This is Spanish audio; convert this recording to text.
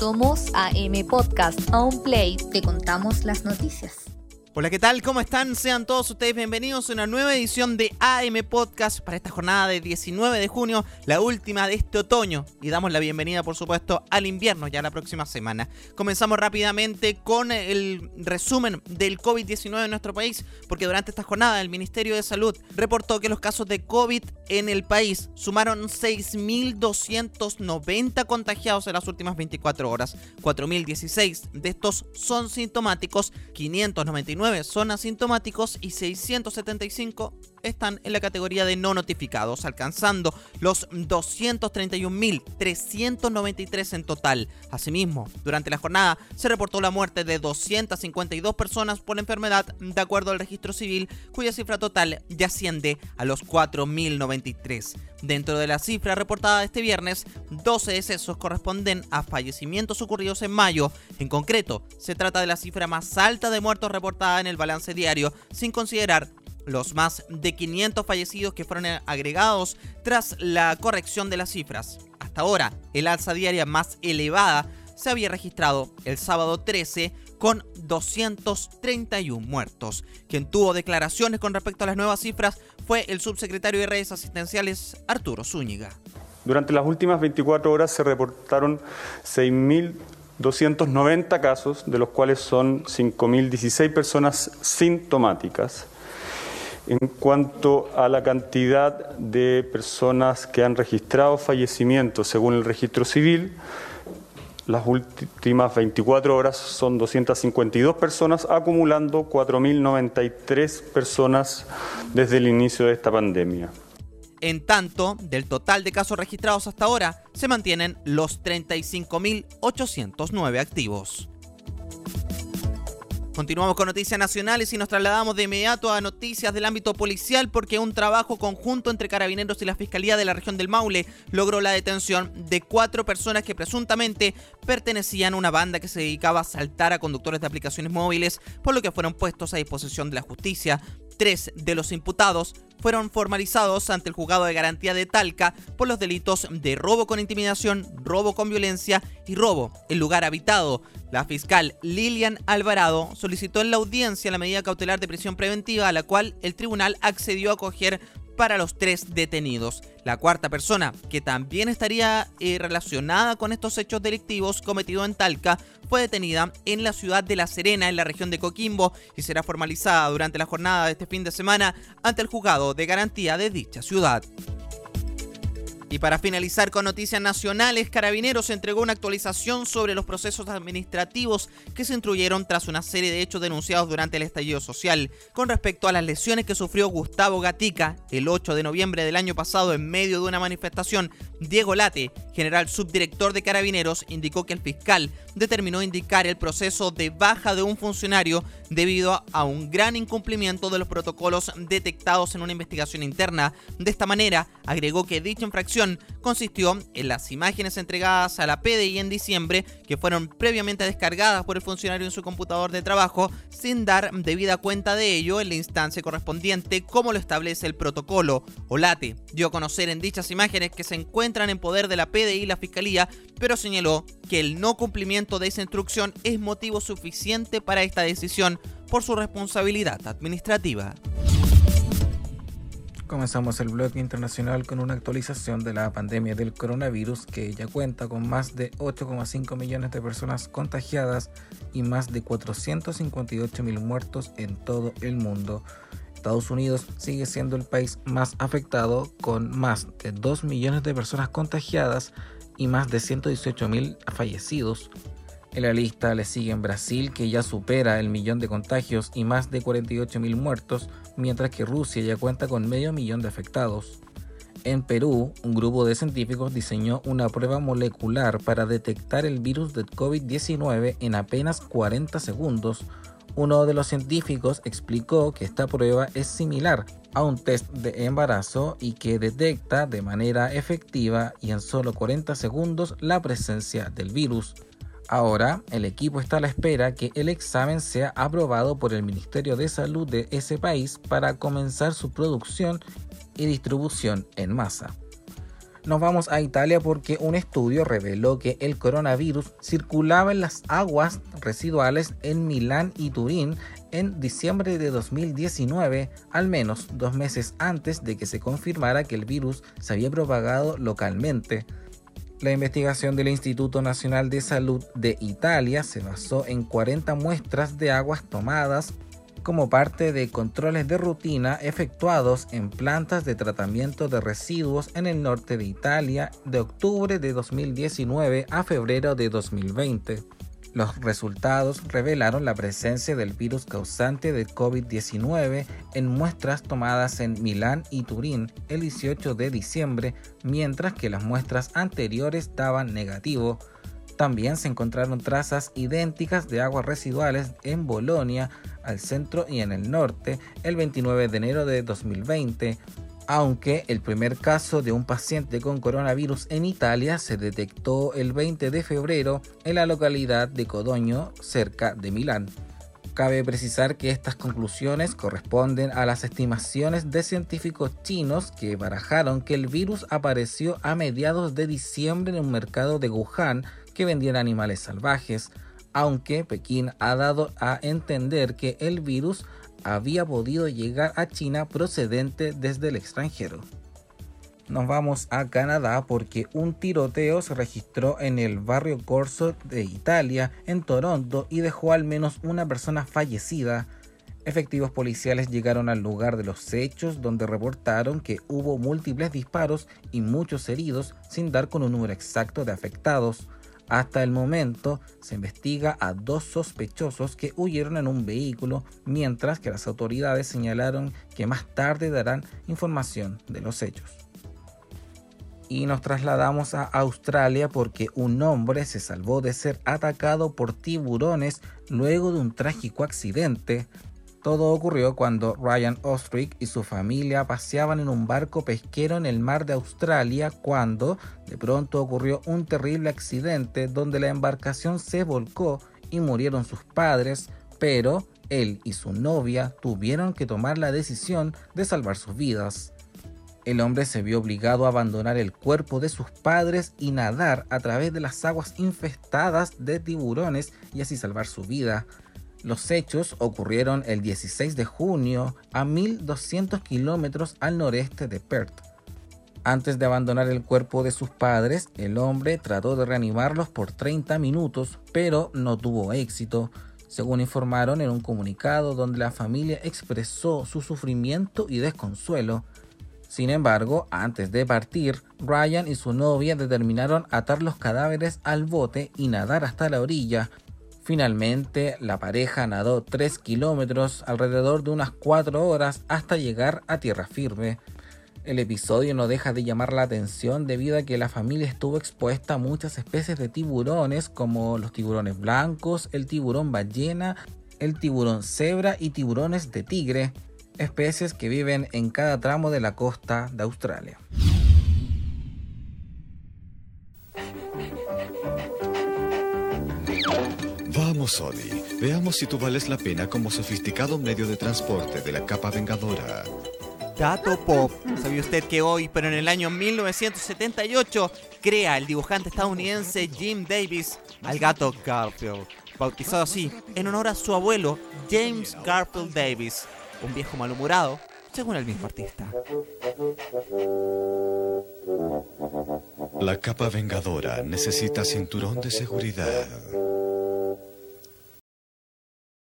Somos AM Podcast. Un play te contamos las noticias. Hola, ¿qué tal? ¿Cómo están? Sean todos ustedes bienvenidos a una nueva edición de AM Podcast para esta jornada de 19 de junio, la última de este otoño. Y damos la bienvenida, por supuesto, al invierno ya la próxima semana. Comenzamos rápidamente con el resumen del COVID-19 en nuestro país, porque durante esta jornada el Ministerio de Salud reportó que los casos de COVID en el país sumaron 6.290 contagiados en las últimas 24 horas. 4.016 de estos son sintomáticos, 599 son asintomáticos y 675 están en la categoría de no notificados, alcanzando los 231.393 en total. Asimismo, durante la jornada se reportó la muerte de 252 personas por la enfermedad, de acuerdo al registro civil, cuya cifra total ya asciende a los 4.093. Dentro de la cifra reportada este viernes, 12 decesos corresponden a fallecimientos ocurridos en mayo. En concreto, se trata de la cifra más alta de muertos reportada en el balance diario, sin considerar los más de 500 fallecidos que fueron agregados tras la corrección de las cifras. Hasta ahora, el alza diaria más elevada se había registrado el sábado 13 con 231 muertos. Quien tuvo declaraciones con respecto a las nuevas cifras fue el subsecretario de redes asistenciales Arturo Zúñiga. Durante las últimas 24 horas se reportaron 6.290 casos, de los cuales son 5.016 personas sintomáticas. En cuanto a la cantidad de personas que han registrado fallecimientos según el registro civil, las últimas 24 horas son 252 personas, acumulando 4.093 personas desde el inicio de esta pandemia. En tanto, del total de casos registrados hasta ahora, se mantienen los 35.809 activos. Continuamos con noticias nacionales y nos trasladamos de inmediato a noticias del ámbito policial porque un trabajo conjunto entre carabineros y la Fiscalía de la región del Maule logró la detención de cuatro personas que presuntamente pertenecían a una banda que se dedicaba a saltar a conductores de aplicaciones móviles, por lo que fueron puestos a disposición de la justicia. Tres de los imputados fueron formalizados ante el juzgado de garantía de Talca por los delitos de robo con intimidación, robo con violencia y robo en lugar habitado. La fiscal Lilian Alvarado solicitó en la audiencia la medida cautelar de prisión preventiva a la cual el tribunal accedió a acoger para los tres detenidos. La cuarta persona, que también estaría eh, relacionada con estos hechos delictivos cometidos en Talca, fue detenida en la ciudad de La Serena, en la región de Coquimbo, y será formalizada durante la jornada de este fin de semana ante el juzgado de garantía de dicha ciudad. Y para finalizar con noticias nacionales, Carabineros entregó una actualización sobre los procesos administrativos que se instruyeron tras una serie de hechos denunciados durante el estallido social. Con respecto a las lesiones que sufrió Gustavo Gatica el 8 de noviembre del año pasado en medio de una manifestación, Diego Late, general subdirector de Carabineros, indicó que el fiscal determinó indicar el proceso de baja de un funcionario debido a un gran incumplimiento de los protocolos detectados en una investigación interna. De esta manera, agregó que dicha infracción consistió en las imágenes entregadas a la PDI en diciembre, que fueron previamente descargadas por el funcionario en su computador de trabajo, sin dar debida cuenta de ello en la instancia correspondiente, como lo establece el protocolo. Olate dio a conocer en dichas imágenes que se encuentran en poder de la PDI y la Fiscalía, pero señaló que el no cumplimiento de esa instrucción es motivo suficiente para esta decisión por su responsabilidad administrativa. Comenzamos el bloque internacional con una actualización de la pandemia del coronavirus que ya cuenta con más de 8,5 millones de personas contagiadas y más de 458 mil muertos en todo el mundo. Estados Unidos sigue siendo el país más afectado con más de 2 millones de personas contagiadas y más de 118 mil fallecidos. En la lista le siguen Brasil, que ya supera el millón de contagios y más de 48 mil muertos, mientras que Rusia ya cuenta con medio millón de afectados. En Perú, un grupo de científicos diseñó una prueba molecular para detectar el virus de COVID-19 en apenas 40 segundos. Uno de los científicos explicó que esta prueba es similar a un test de embarazo y que detecta de manera efectiva y en solo 40 segundos la presencia del virus. Ahora, el equipo está a la espera que el examen sea aprobado por el Ministerio de Salud de ese país para comenzar su producción y distribución en masa. Nos vamos a Italia porque un estudio reveló que el coronavirus circulaba en las aguas residuales en Milán y Turín en diciembre de 2019, al menos dos meses antes de que se confirmara que el virus se había propagado localmente. La investigación del Instituto Nacional de Salud de Italia se basó en 40 muestras de aguas tomadas como parte de controles de rutina efectuados en plantas de tratamiento de residuos en el norte de Italia de octubre de 2019 a febrero de 2020. Los resultados revelaron la presencia del virus causante de COVID-19 en muestras tomadas en Milán y Turín el 18 de diciembre, mientras que las muestras anteriores daban negativo. También se encontraron trazas idénticas de aguas residuales en Bolonia, al centro y en el norte, el 29 de enero de 2020, aunque el primer caso de un paciente con coronavirus en Italia se detectó el 20 de febrero en la localidad de Codogno, cerca de Milán. Cabe precisar que estas conclusiones corresponden a las estimaciones de científicos chinos que barajaron que el virus apareció a mediados de diciembre en un mercado de Wuhan que vendían animales salvajes, aunque Pekín ha dado a entender que el virus había podido llegar a China procedente desde el extranjero. Nos vamos a Canadá porque un tiroteo se registró en el barrio Corso de Italia, en Toronto, y dejó al menos una persona fallecida. Efectivos policiales llegaron al lugar de los hechos donde reportaron que hubo múltiples disparos y muchos heridos sin dar con un número exacto de afectados. Hasta el momento se investiga a dos sospechosos que huyeron en un vehículo, mientras que las autoridades señalaron que más tarde darán información de los hechos. Y nos trasladamos a Australia porque un hombre se salvó de ser atacado por tiburones luego de un trágico accidente todo ocurrió cuando Ryan Ostrich y su familia paseaban en un barco pesquero en el mar de Australia cuando de pronto ocurrió un terrible accidente donde la embarcación se volcó y murieron sus padres, pero él y su novia tuvieron que tomar la decisión de salvar sus vidas. El hombre se vio obligado a abandonar el cuerpo de sus padres y nadar a través de las aguas infestadas de tiburones y así salvar su vida. Los hechos ocurrieron el 16 de junio a 1200 kilómetros al noreste de Perth. Antes de abandonar el cuerpo de sus padres, el hombre trató de reanimarlos por 30 minutos, pero no tuvo éxito, según informaron en un comunicado donde la familia expresó su sufrimiento y desconsuelo. Sin embargo, antes de partir, Ryan y su novia determinaron atar los cadáveres al bote y nadar hasta la orilla, Finalmente, la pareja nadó 3 kilómetros, alrededor de unas 4 horas, hasta llegar a tierra firme. El episodio no deja de llamar la atención debido a que la familia estuvo expuesta a muchas especies de tiburones como los tiburones blancos, el tiburón ballena, el tiburón cebra y tiburones de tigre, especies que viven en cada tramo de la costa de Australia. Vamos, Sodi. Veamos si tú vales la pena como sofisticado medio de transporte de la capa vengadora. Dato Pop. ¿Sabía usted que hoy, pero en el año 1978, crea el dibujante estadounidense Jim Davis al gato Garfield, bautizado así en honor a su abuelo James Garfield Davis, un viejo malhumorado, según el mismo artista. La capa vengadora necesita cinturón de seguridad.